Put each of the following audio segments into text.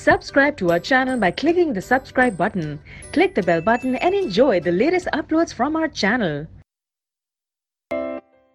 Subscribe to our channel by clicking the subscribe button. Click the bell button and enjoy the latest uploads from our channel.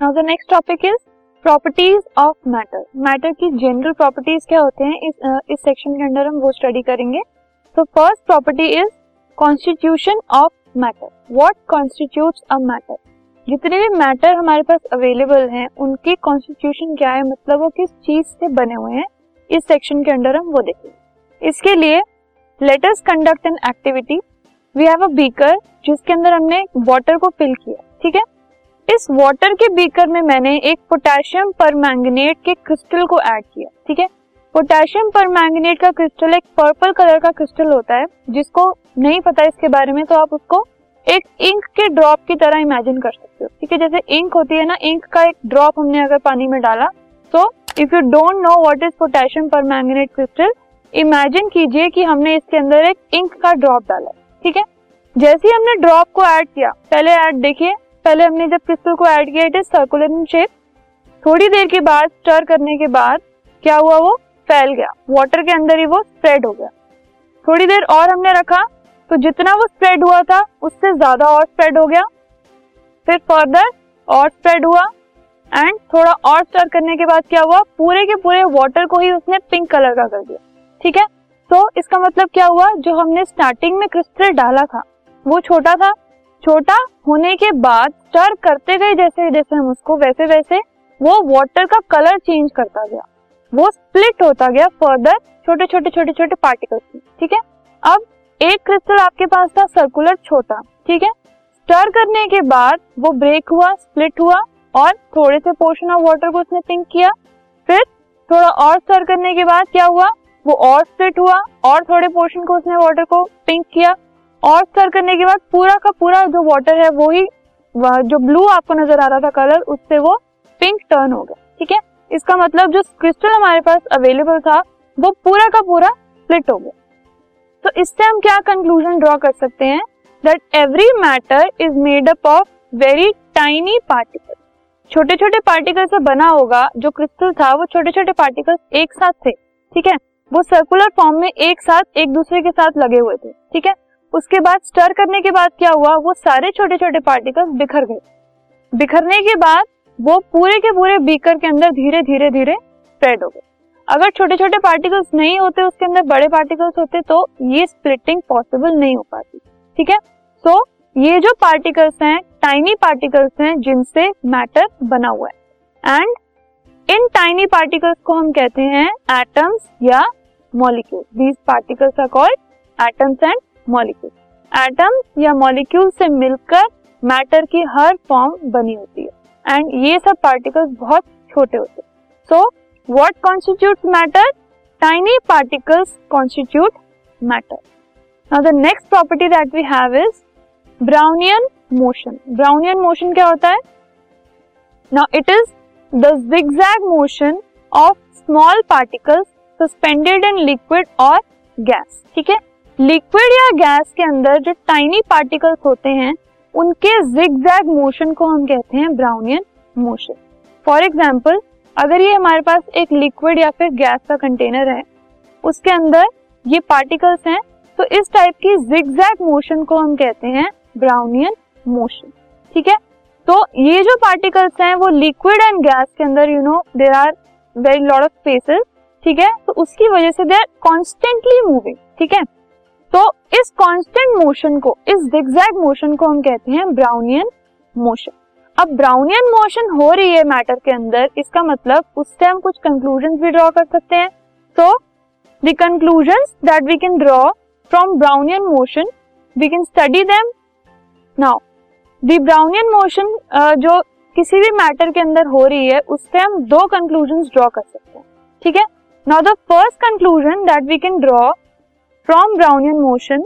Now the next topic is properties of matter matter की general properties क्या होते हैं? इस uh, इस section के अंदर हम वो स्टडी करेंगे. तो first property is constitution of matter what constitutes a matter जितने भी मैटर हमारे पास अवेलेबल हैं उनकी कॉन्स्टिट्यूशन क्या है? मतलब वो किस चीज़ से बने हुए हैं? इस सेक्शन के अंदर हम वो देखेंगे. इसके लिए let us conduct an activity we have a beaker जिसके अंदर हमने वाटर को फिल किया, ठीक है? इस वाटर के बीकर में मैंने एक पोटेशियम पर के क्रिस्टल को ऐड किया, ठीक है? पोटेशियम पर का क्रिस्टल एक पर्पल कलर का क्रिस्टल होता है, जिसको नहीं पता इसके बारे में तो आप उसको एक इंक के ड्रॉप की तरह इमेजिन कर सकते हो, ठीक है? जैसे इंक होती है ना इंक का एक ड्रॉप हमने अगर पानी में डाला तो if you don't know what is potassium पर क्रिस्टल इमेजिन कीजिए कि हमने इसके अंदर एक इंक का ड्रॉप डाला ठीक है? जैसे ही हमने ड्रॉप को ऐड किया, पहले ऐड देखिए, पहले हमने जब क्रिस्टल को ऐड किया इट इज़ सर्कुलर शेप थोड़ी देर के बाद स्टर करने के बाद, क्या हुआ वो? फैल गया। वाटर के अंदर ही वो स्प्रेड हो गया। थोड़ी देर और हमने रखा तो जितना वो स्प्रेड हुआ था, उससे ज़्यादा और स्प्रेड हो गया। फिर फर्दर और स्प्रेड हुआ। एंड थोड़ा और स्टर करने के बाद क्या हुआ? पूरे के पूरे वाटर को ही उसने पिंक कलर का कर दिया। ठीक है? तो इसका मतलब क्या हुआ? जो हमने स्टार्टिंग में क्रिस्टल डाला था, वो छोटा था। छोटा होने के बाद स्टर करते गए जैसे जैसे हम उसको वैसे वैसे, वो वाटर का कलर चेंज करता गया। वो स्प्लिट होता गया फर्दर छोटे छोटे छोटे छोटे पार्टिकल्स में ठीक है? अब एक क्रिस्टल आपके पास था सर्कुलर छोटा, ठीक है? स्टर करने के बाद वो ब्रेक हुआ स्प्लिट हुआ और थोड़े से पोर्शन ऑफ़ वाटर को उसने पिंक किया। फिर थोड़ा और स्टर करने के बाद क्या हुआ? वो और स्प्लिट हुआ, और थोड़े पोर्शन को उसने वाटर को पिंक किया। और स्टर करने के बाद पूरा का पूरा जो वाटर है, वो ही जो ब्लू आपको नज़र आ रहा था कलर उससे वो पिंक टर्न हो गया। ठीक है? इसका मतलब जो क्रिस्टल हमारे पास अवेलेबल था, वो पूरा का पूरा स्प्लिट हो गया। तो इससे हम क्या कंक्लूजन ड्रॉ कर सकते हैं? That every matter is made up of very tiny particle छोटे छोटे पार्टिकल से बना होगा, जो क्रिस्टल था, वो छोटे छोटे पार्टिकल्स एक साथ थे। ठीक है? वो सर्कुलर फॉर्म में एक साथ एक दूसरे के साथ लगे हुए थे ठीक है? उसके बाद स्टर करने के बाद क्या हुआ? वो सारे छोटे छोटे पार्टिकल्स बिखर गए। बिखरने के बाद वो पूरे के पूरे बीकर के अंदर धीरे धीरे धीरे स्प्रेड हो गए। अगर छोटे छोटे पार्टिकल्स नहीं होते उसके अंदर बड़े पार्टिकल्स होते तो ये स्प्लिटिंग पॉसिबल नहीं हो पाती ठीक है? सो so, ये जो पार्टिकल्स हैं टाइनी पार्टिकल्स हैं जिनसे मैटर बना हुआ है। एंड इन टाइनी पार्टिकल्स को हम कहते हैं एटम्स या molecule these particles are called atoms and molecule atoms या मॉलिक्यूल से मिलकर मैटर की हर फॉर्म बनी होती है. एंड ये सब पार्टिकल्स बहुत छोटे होते हैं. So what constitute matter tiny particles constitute matter now the next property that we have is Brownian motion Brownian motion क्या होता है? Now it is the zigzag motion of small particles suspended in liquid और gas ठीक है? Liquid या gas के अंदर जो टाइनी पार्टिकल्स होते हैं, उनके जिगजैग मोशन को हम कहते हैं ब्राउनियन मोशन फॉर एग्ज़ाम्पल अगर ये हमारे पास एक लिक्विड या फिर गैस का कंटेनर है, उसके अंदर ये पार्टिकल्स हैं तो इस टाइप की जिगजैग मोशन को हम कहते हैं ब्राउनियन मोशन ठीक है? तो ये जो पार्टिकल्स हैं, वो लिक्विड एंड गैस के अंदर you know there are very lot of spaces ठीक है? तो उसकी वजह से दे आर कॉन्स्टेंटली मूविंग ठीक है? तो इस कांस्टेंट मोशन को, इस जिगजैग मोशन को हम कहते हैं ब्राउनियन मोशन अब ब्राउनियन मोशन हो रही है मैटर के अंदर, इसका मतलब उससे हम कुछ कंक्लूजन भी ड्रॉ कर सकते हैं. तो the conclusion that we can draw from Brownian motion we can study them now the Brownian motion जो किसी भी मैटर के अंदर हो रही है उससे हम दो कंक्लूजन ड्रॉ कर सकते हैं। ठीक है? Now the first conclusion that we can draw from Brownian motion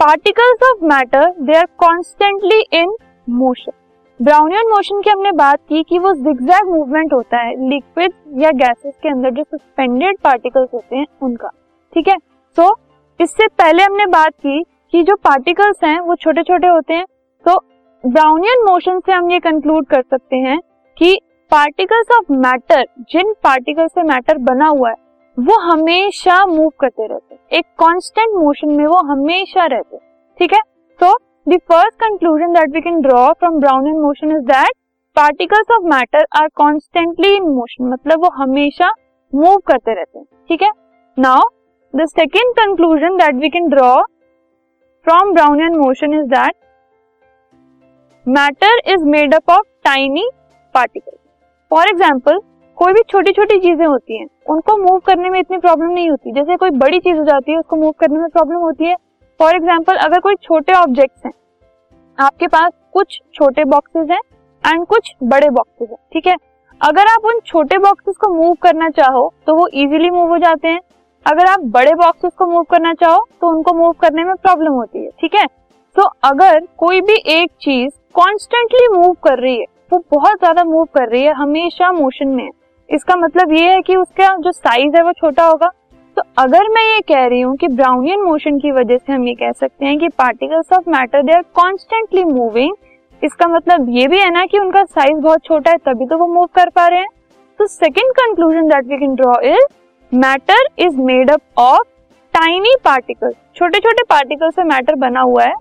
particles of matter they are constantly in motion Brownian motion की हमने बात की कि वो जिगजैग मूवमेंट होता है लिक्विड या गैसेस के अंदर जो सस्पेंडेड पार्टिकल्स होते हैं उनका। ठीक है? सो so, इससे पहले हमने बात की कि जो पार्टिकल्स हैं, वो छोटे छोटे होते हैं। तो ब्राउनियन मोशन से हम ये कंक्लूड कर सकते हैं कि पार्टिकल्स ऑफ़ मैटर जिन पार्टिकल से मैटर बना हुआ है, वो हमेशा मूव करते रहते हैं। एक कांस्टेंट मोशन में वो हमेशा रहते हैं। ठीक है? So the first conclusion that we can draw from Brownian motion is that particles of matter are constantly in motion मतलब वो हमेशा मूव करते रहते हैं। ठीक है? Now the second conclusion that we can draw from Brownian motion is that matter is made up of tiny particle for example कोई भी छोटी छोटी चीज़ें होती हैं, उनको मूव करने में इतनी प्रॉब्लम नहीं होती। जैसे कोई बड़ी चीज़ हो जाती है, उसको मूव करने में प्रॉब्लम होती है। फॉर एग्ज़ाम्पल अगर कोई छोटे ऑब्जेक्ट्स हैं, आपके पास कुछ छोटे बॉक्सेस हैं एंड कुछ बड़े बॉक्सेस हैं, ठीक है? अगर आप उन छोटे बॉक्सेस को मूव करना चाहो तो वो इजीली मूव हो जाते हैं। अगर आप बड़े बॉक्सेस को मूव करना चाहो तो उनको मूव करने में प्रॉब्लम होती है, ठीक है? तो अगर कोई भी एक चीज़ कॉन्स्टेंटली मूव कर रही है, वो बहुत ज़्यादा मूव कर रही है, हमेशा मोशन में इसका मतलब ये है कि उसका जो साइज़ है वो छोटा होगा। तो अगर मैं ये कह रही हूँ कि ब्राउनियन मोशन की वजह से हम ये कह सकते हैं कि particles of matter they are constantly moving इसका मतलब ये भी है ना कि उनका साइज़ बहुत छोटा है, तभी तो वो मूव कर पा रहे हैं। तो second conclusion that we can draw is matter is made up of tiny particles. छोटे छोटे पार्टिकल से मैटर बना हुआ है।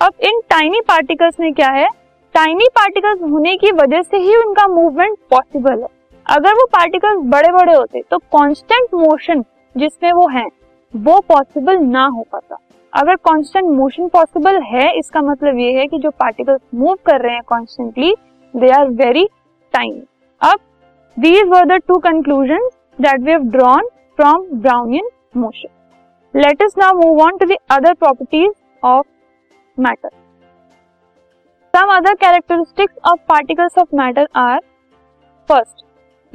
अब इन टाइनी पार्टिकल्स में क्या है? टाइनी पार्टिकल्स होने की वजह से ही उनका मूवमेंट पॉसिबल है। अगर वो पार्टिकल्स बड़े बड़े होते तो कांस्टेंट मोशन जिसमें वो हैं, वो पॉसिबल ना हो पाता। अगर कांस्टेंट मोशन पॉसिबल है, इसका मतलब ये है कि जो पार्टिकल्स मूव कर रहे हैं constantly they are very tiny अब these were the two conclusion that we have drawn from Brownian motion let us now move on to the other properties of matter some other characteristics of particles of matter are first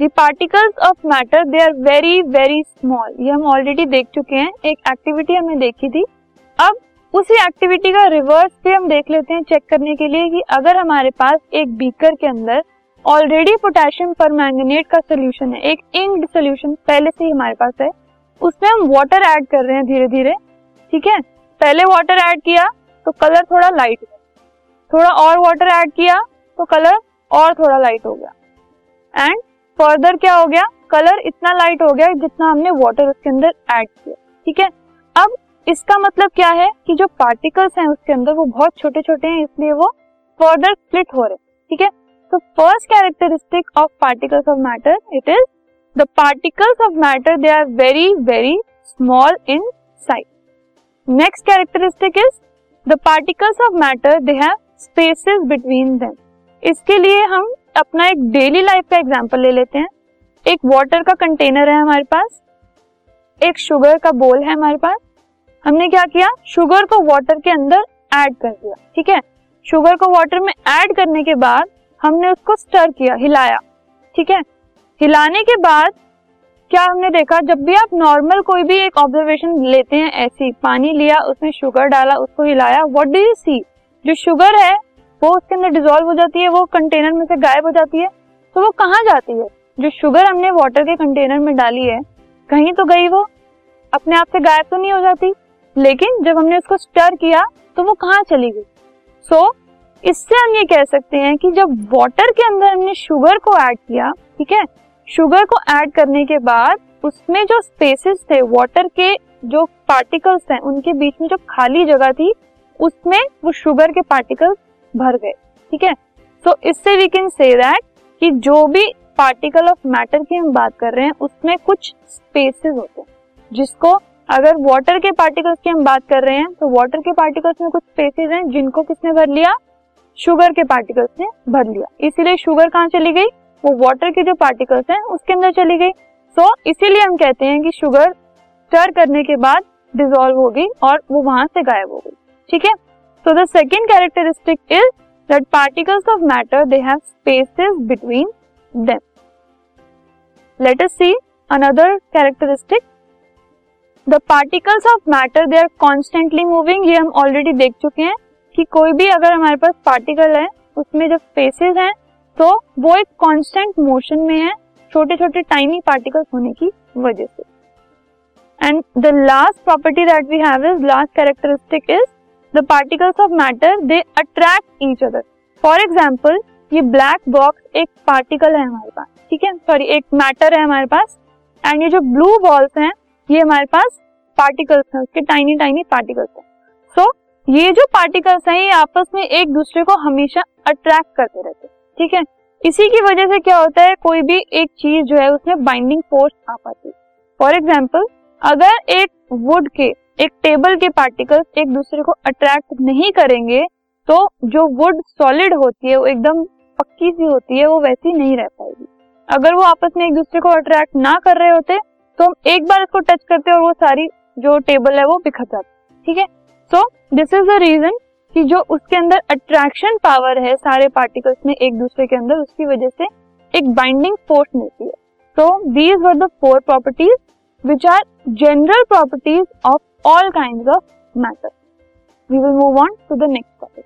the particles of matter they are very very small ये हम already देख चुके हैं, एक activity हमने देखी थी। अब उसी एक्टिविटी का रिवर्स भी हम देख लेते हैं चेक करने के लिए कि अगर हमारे पास एक बीकर के अंदर ऑलरेडी पोटेशियम पर का सोल्यूशन है। एक इंक्ड सोल्यूशन पहले से ही हमारे पास है। उसमें हम वाटर ऐड कर रहे हैं धीरे धीरे ठीक है? पहले वाटर ऐड किया तो कलर थोड़ा लाइट थोड़ा और वाटर ऐड किया तो कलर और थोड़ा लाइट हो गया। एंड फर्दर क्या हो गया? कलर इतना लाइट हो गया जितना हमने वाटर उसके अंदर ऐड किया। ठीक है? अब इसका मतलब क्या है कि जो पार्टिकल्स हैं उसके अंदर वो बहुत छोटे छोटे हैं, इसलिए वो फर्दर स्प्लिट हो रहे ठीक है? तो first characteristic of particles of matter it is the particles of matter they are very very small in size next characteristic is the particles of matter they have spaces between them इसके लिए हम अपना एक daily life का example ले लेते हैं। एक वाटर का कंटेनर है हमारे पास, एक शुगर का बोल है हमारे पास। हमने क्या किया? शुगर को वाटर के अंदर ऐड कर दिया, ठीक है? शुगर को वाटर में ऐड करने के बाद हमने उसको स्टर किया हिलाया। ठीक है? हिलाने के बाद क्या हमने देखा? जब भी आप नॉर्मल कोई भी एक ऑब्जर्वेशन लेते हैं ऐसी पानी लिया उसमें शुगर डाला उसको हिलाया व्हाट डू यू सी जो शुगर है वो उसके अंदर डिजोल्व हो जाती है वो कंटेनर में से गायब हो जाती है। तो वो कहाँ जाती है? जो शुगर हमने वाटर के कंटेनर में डाली है कहीं तो गई वो। अपने आप से गायब तो नहीं हो जाती। लेकिन जब हमने उसको स्टर किया तो वो कहाँ चली गई? सो so, इससे हम ये कह सकते हैं कि जब वाटर के अंदर हमने शुगर को ऐड किया, ठीक है? शुगर को ऐड करने के बाद उसमें जो स्पेसेस थे वाटर के जो पार्टिकल्स हैं, उनके बीच में जो खाली जगह थी, उसमें वो शुगर के पार्टिकल्स भर गए, ठीक है? सो इससे वी कैन से दैट कि जो भी पार्टिकल ऑफ़ मैटर की हम बात कर रहे हैं, उसमें कुछ स्पेसेस होते हैं। जिसको अगर वाटर के पार्टिकल्स की हम बात कर रहे हैं तो वाटर के पार्टिकल्स में कुछ स्पेसेस हैं जिनको किसने भर लिया? शुगर के पार्टिकल्स ने भर लिया। इसीलिए शुगर कहाँ चली गई? वो वाटर के जो पार्टिकल्स हैं उसके अंदर चली गई। सो so, इसीलिए हम कहते हैं कि शुगर स्टर करने के बाद डिजोल्व हो गई और वो वहाँ से गायब हो गई। ठीक है? So the second characteristic is that particles of matter they have spaces between them let us see another characteristic the particles of matter they are constantly moving ये हम ऑलरेडी देख चुके हैं। कि कोई भी अगर हमारे पास पार्टिकल है, उसमें जब स्पेसेस हैं तो वो एक कांस्टेंट मोशन में है छोटे छोटे टाइनी पार्टिकल्स होने की वजह से। And the last property that we have is last characteristic is the particles of matter they attract each other for example ये ब्लैक बॉक्स एक पार्टिकल है हमारे पास, ठीक है? सॉरी एक मैटर है हमारे पास एंड ये जो ब्लू बॉल्स हैं, ये हमारे पास पार्टिकल्स हैं, उसके टाइनी टाइनी पार्टिकल्स हैं। सो ये जो पार्टिकल्स हैं, ये आपस में एक दूसरे को हमेशा अट्रैक्ट करते रहते हैं, ठीक है? इसी की वजह से क्या होता है, कोई भी एक चीज़ जो है, उसमें बाइंडिंग फोर्स आ पाती है। फॉर एग्ज़ाम्पल अगर एक वुड के, एक टेबल के पार्टिकल्स एक दूसरे को अट्रैक्ट नहीं करेंगे तो जो वुड सॉलिड होती है, वो एकदम पक्की सी होती है, वो वैसी नहीं रह पाएगी। अगर वो आपस में एक दूसरे को अट्रैक्ट ना कर रहे होते तो हम एक बार इसको टच करते और वो सारी जो टेबल है, वो बिखर जाती ठीक है? So this is the reason कि जो उसके अंदर अट्रैक्शन पावर है सारे पार्टिकल्स में एक दूसरे के अंदर, उसकी वजह से एक बाइंडिंग फोर्स मिलती है। So these were the four properties which are general properties of all kind of matter we will move on to the next topic